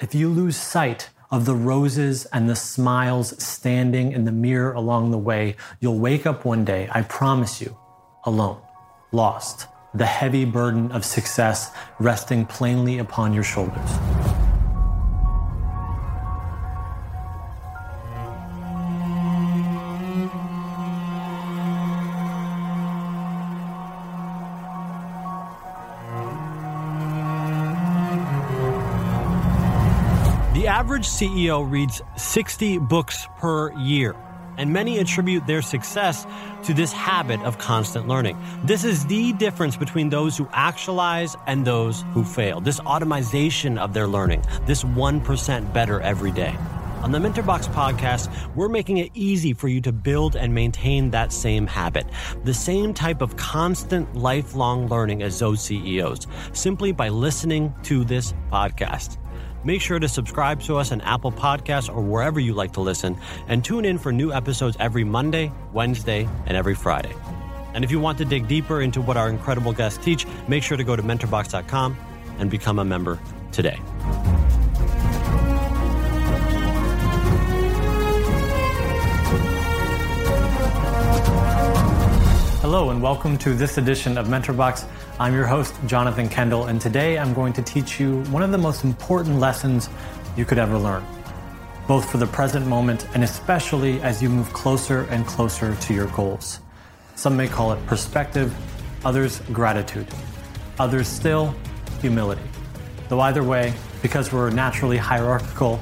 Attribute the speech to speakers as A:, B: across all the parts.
A: If you lose sight of the roses and the smiles standing in the mirror along the way, you'll wake up one day, I promise you, alone, lost, the heavy burden of success resting plainly upon your shoulders.
B: Average CEO reads 60 books per year, and many attribute their success to this habit of constant learning. This is the difference between those who actualize and those who fail. This automation of their learning, this 1% better every day. On the Mentorbox podcast, we're making it easy for you to build and maintain that same habit, the same type of constant lifelong learning as those CEOs, simply by listening to this podcast. Make sure to subscribe to us on Apple Podcasts or wherever you like to listen, and tune in for new episodes every Monday, Wednesday, and every Friday. And if you want to dig deeper into what our incredible guests teach, make sure to go to mentorbox.com and become a member today.
A: Hello, and welcome to this edition of MentorBox. I'm your host, Jonathan Kendall, and today I'm going to teach you one of the most important lessons you could ever learn, both for the present moment and especially as you move closer and closer to your goals. Some may call it perspective, others gratitude, others still humility. Though either way, because we're naturally hierarchical,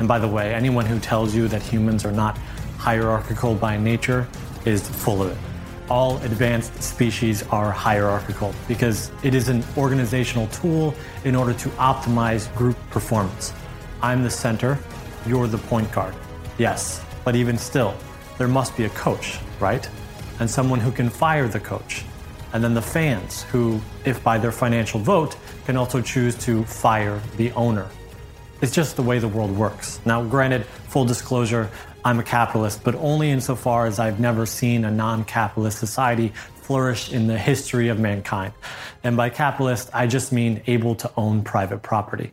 A: and by the way, anyone who tells you that humans are not hierarchical by nature is full of it all advanced species are hierarchical because it is an organizational tool in order to optimize group performance. I'm the center, you're the point guard. Yes, but even still, there must be a coach, right? And someone who can fire the coach. And then the fans, who, if by their financial vote, can also choose to fire the owner. It's just the way the world works. Now, granted, full disclosure, I'm a capitalist, but only insofar as I've never seen a non capitalist society flourish in the history of mankind. And by capitalist, I just mean able to own private property.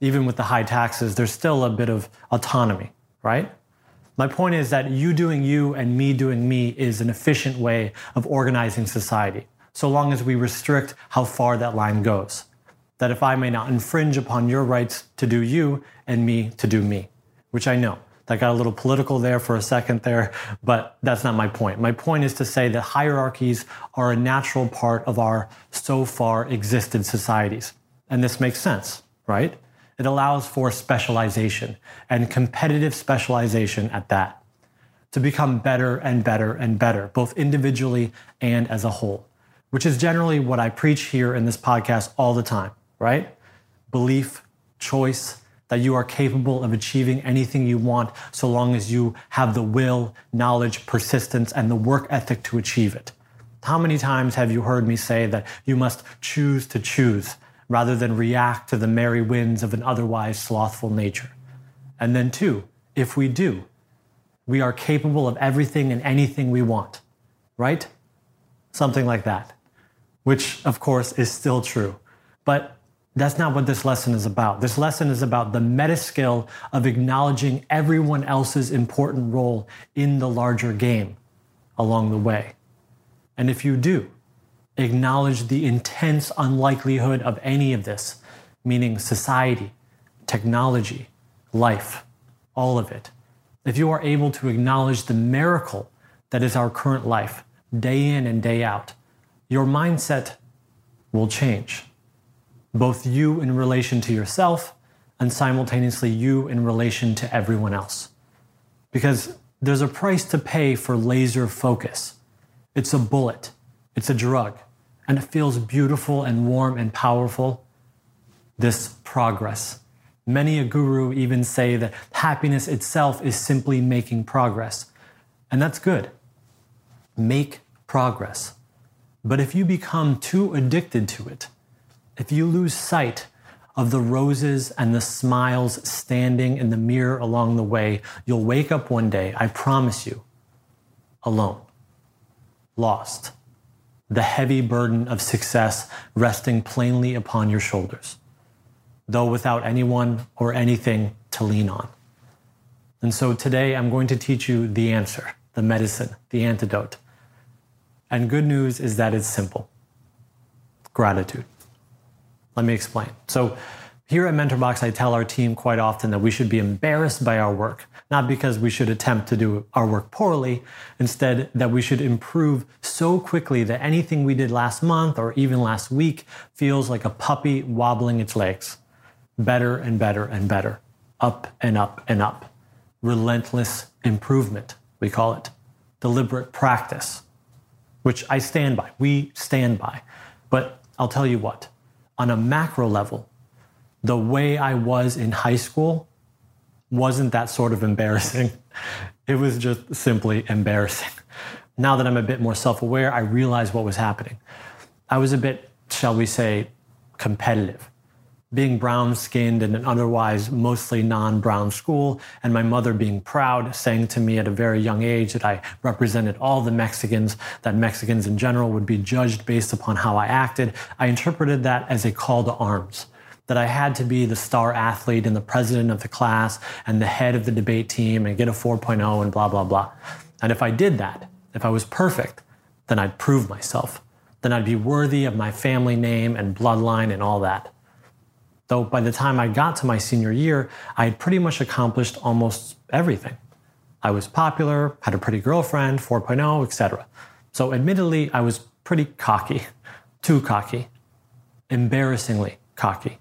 A: Even with the high taxes, there's still a bit of autonomy, right? My point is that you doing you and me doing me is an efficient way of organizing society, so long as we restrict how far that line goes. That if I may not infringe upon your rights to do you and me to do me, which I know. That got a little political there for a second there, but that's not my point. My point is to say that hierarchies are a natural part of our so far existed societies. And this makes sense, right? It allows for specialization and competitive specialization at that to become better and better and better, both individually and as a whole, which is generally what I preach here in this podcast all the time, right? Belief, choice, that you are capable of achieving anything you want so long as you have the will, knowledge, persistence, and the work ethic to achieve it. How many times have you heard me say that you must choose to choose rather than react to the merry winds of an otherwise slothful nature? And then, two, if we do, we are capable of everything and anything we want, right? Something like that, which of course is still true. But that's not what this lesson is about. This lesson is about the meta skill of acknowledging everyone else's important role in the larger game along the way. And if you do, acknowledge the intense unlikelihood of any of this, meaning society, technology, life, all of it. If you are able to acknowledge the miracle that is our current life, day in and day out, your mindset will change both you in relation to yourself and simultaneously you in relation to everyone else. Because there's a price to pay for laser focus. It's a bullet, it's a drug, and it feels beautiful and warm and powerful. This progress. Many a guru even say that happiness itself is simply making progress. And that's good. Make progress. But if you become too addicted to it, if you lose sight of the roses and the smiles standing in the mirror along the way, you'll wake up one day, I promise you, alone, lost, the heavy burden of success resting plainly upon your shoulders. though without anyone or anything to lean on. And so today I'm going to teach you the answer, the medicine, the antidote. And good news is that it's simple gratitude. Let me explain. So, here at MentorBox, I tell our team quite often that we should be embarrassed by our work, not because we should attempt to do our work poorly, instead, that we should improve so quickly that anything we did last month or even last week feels like a puppy wobbling its legs. Better and better and better, up and up and up. Relentless improvement, we call it. Deliberate practice, which I stand by. We stand by. But I'll tell you what, on a macro level, the way I was in high school wasn't that sort of embarrassing. It was just simply embarrassing. Now that I'm a bit more self aware, I realize what was happening. I was a bit, shall we say, competitive. Being brown skinned in an otherwise mostly non brown school, and my mother being proud, saying to me at a very young age that I represented all the Mexicans, that Mexicans in general would be judged based upon how I acted, I interpreted that as a call to arms that I had to be the star athlete and the president of the class and the head of the debate team and get a 4.0 and blah, blah, blah. And if I did that, if I was perfect, then I'd prove myself. Then I'd be worthy of my family name and bloodline and all that. Though by the time I got to my senior year, I had pretty much accomplished almost everything. I was popular, had a pretty girlfriend, 4.0, etc. So admittedly, I was pretty cocky, too cocky, embarrassingly cocky.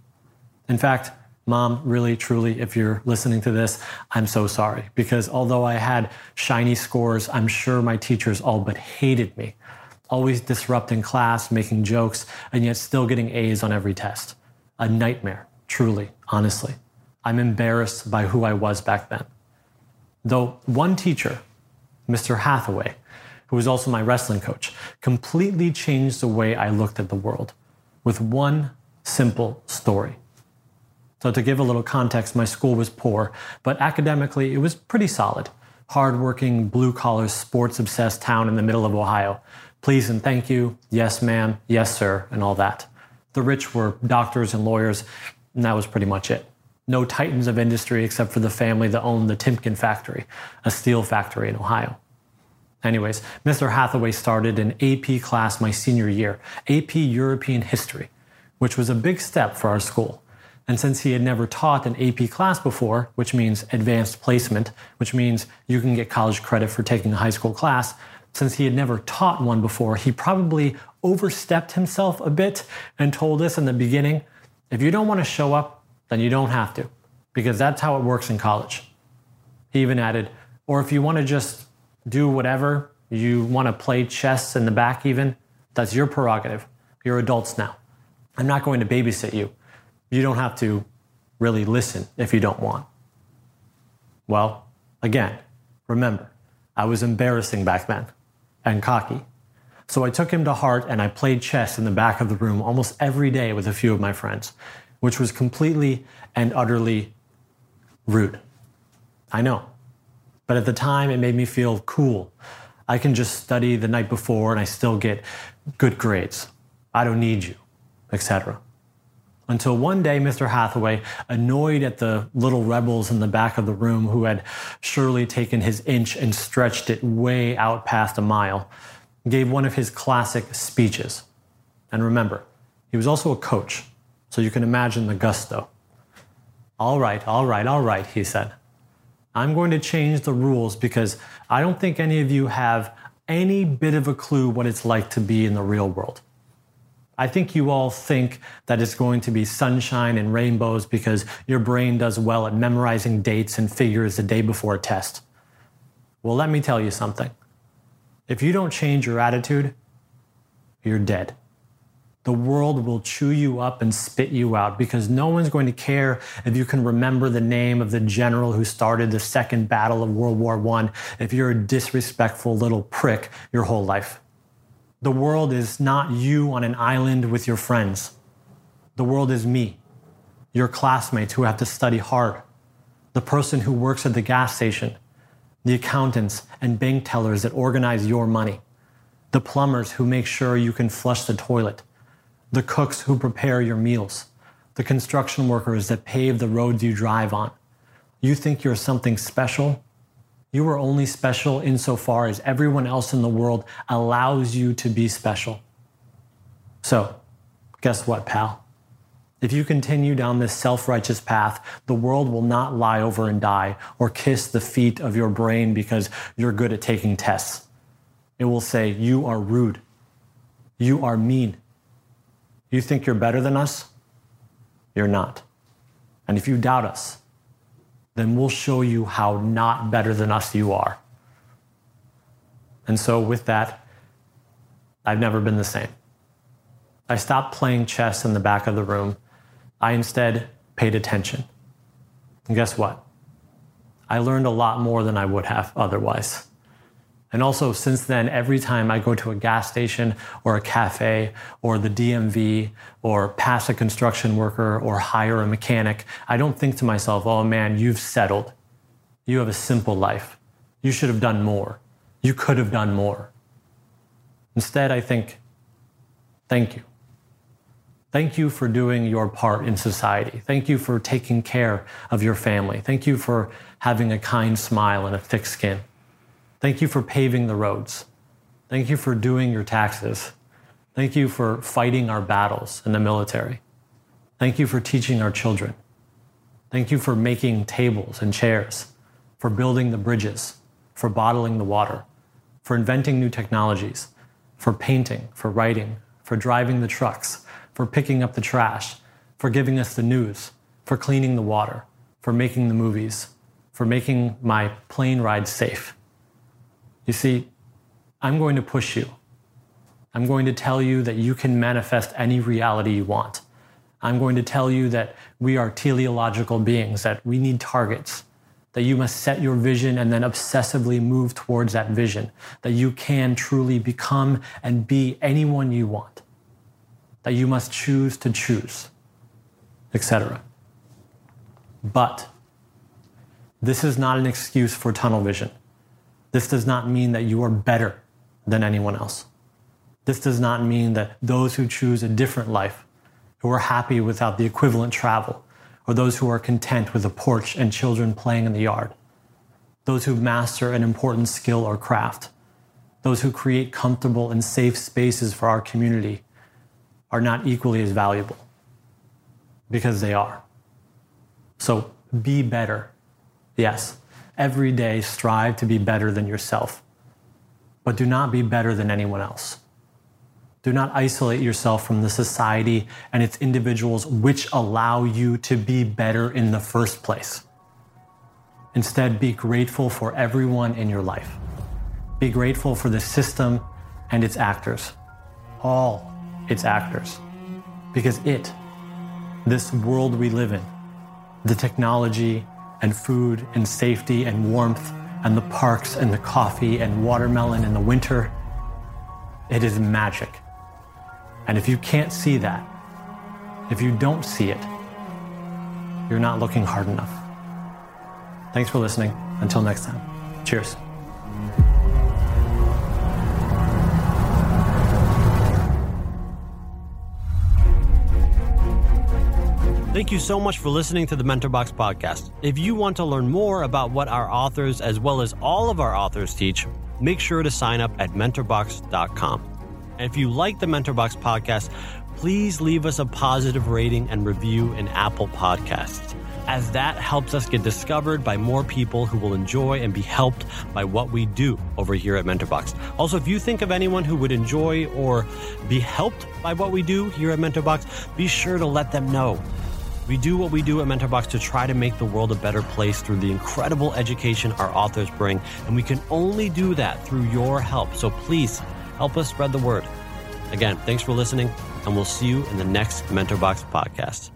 A: In fact, Mom, really, truly, if you're listening to this, I'm so sorry. Because although I had shiny scores, I'm sure my teachers all but hated me. Always disrupting class, making jokes, and yet still getting A's on every test. A nightmare, truly, honestly. I'm embarrassed by who I was back then. Though one teacher, Mr. Hathaway, who was also my wrestling coach, completely changed the way I looked at the world with one simple story. So, to give a little context, my school was poor, but academically it was pretty solid. Hardworking, blue collar, sports obsessed town in the middle of Ohio. Please and thank you, yes, ma'am, yes, sir, and all that. The rich were doctors and lawyers, and that was pretty much it. No titans of industry except for the family that owned the Timken factory, a steel factory in Ohio. Anyways, Mr. Hathaway started an AP class my senior year, AP European History, which was a big step for our school. And since he had never taught an AP class before, which means advanced placement, which means you can get college credit for taking a high school class, since he had never taught one before, he probably overstepped himself a bit and told us in the beginning if you don't want to show up, then you don't have to, because that's how it works in college. He even added, or if you want to just do whatever, you want to play chess in the back, even, that's your prerogative. You're adults now. I'm not going to babysit you. You don't have to really listen if you don't want. Well, again, remember, I was embarrassing back then and cocky. So I took him to heart and I played chess in the back of the room almost every day with a few of my friends, which was completely and utterly rude. I know. But at the time, it made me feel cool. I can just study the night before and I still get good grades. I don't need you, etc until one day Mr. Hathaway, annoyed at the little rebels in the back of the room who had surely taken his inch and stretched it way out past a mile, gave one of his classic speeches. And remember, he was also a coach, so you can imagine the gusto. All right, all right, all right, he said. I'm going to change the rules because I don't think any of you have any bit of a clue what it's like to be in the real world. I think you all think that it's going to be sunshine and rainbows because your brain does well at memorizing dates and figures the day before a test. Well, let me tell you something. If you don't change your attitude, you're dead. The world will chew you up and spit you out because no one's going to care if you can remember the name of the general who started the second battle of World War I if you're a disrespectful little prick your whole life. The world is not you on an island with your friends. The world is me, your classmates who have to study hard, the person who works at the gas station, the accountants and bank tellers that organize your money, the plumbers who make sure you can flush the toilet, the cooks who prepare your meals, the construction workers that pave the roads you drive on. You think you're something special? You are only special insofar as everyone else in the world allows you to be special. So, guess what, pal? If you continue down this self righteous path, the world will not lie over and die or kiss the feet of your brain because you're good at taking tests. It will say, You are rude. You are mean. You think you're better than us? You're not. And if you doubt us, then we'll show you how not better than us you are. And so, with that, I've never been the same. I stopped playing chess in the back of the room. I instead paid attention. And guess what? I learned a lot more than I would have otherwise. And also, since then, every time I go to a gas station or a cafe or the DMV or pass a construction worker or hire a mechanic, I don't think to myself, oh man, you've settled. You have a simple life. You should have done more. You could have done more. Instead, I think, thank you. Thank you for doing your part in society. Thank you for taking care of your family. Thank you for having a kind smile and a thick skin. Thank you for paving the roads. Thank you for doing your taxes. Thank you for fighting our battles in the military. Thank you for teaching our children. Thank you for making tables and chairs, for building the bridges, for bottling the water, for inventing new technologies, for painting, for writing, for driving the trucks, for picking up the trash, for giving us the news, for cleaning the water, for making the movies, for making my plane ride safe. You see, I'm going to push you. I'm going to tell you that you can manifest any reality you want. I'm going to tell you that we are teleological beings, that we need targets, that you must set your vision and then obsessively move towards that vision, that you can truly become and be anyone you want, that you must choose to choose, etc. But this is not an excuse for tunnel vision. This does not mean that you are better than anyone else. This does not mean that those who choose a different life, who are happy without the equivalent travel, or those who are content with a porch and children playing in the yard, those who master an important skill or craft, those who create comfortable and safe spaces for our community are not equally as valuable because they are. So be better. Yes, every day strive to be better than yourself, but do not be better than anyone else. Do not isolate yourself from the society and its individuals which allow you to be better in the first place. Instead, be grateful for everyone in your life. Be grateful for the system and its actors, all its actors, because it, this world we live in, the technology, and food and safety and warmth and the parks and the coffee and watermelon in the winter. It is magic. And if you can't see that, if you don't see it, you're not looking hard enough. Thanks for listening. Until next time, cheers.
B: Thank you so much for listening to the MentorBox podcast. If you want to learn more about what our authors, as well as all of our authors, teach, make sure to sign up at mentorbox.com. And if you like the MentorBox podcast, please leave us a positive rating and review in Apple Podcasts, as that helps us get discovered by more people who will enjoy and be helped by what we do over here at MentorBox. Also, if you think of anyone who would enjoy or be helped by what we do here at MentorBox, be sure to let them know. We do what we do at MentorBox to try to make the world a better place through the incredible education our authors bring, and we can only do that through your help. So please help us spread the word. Again, thanks for listening, and we'll see you in the next MentorBox podcast.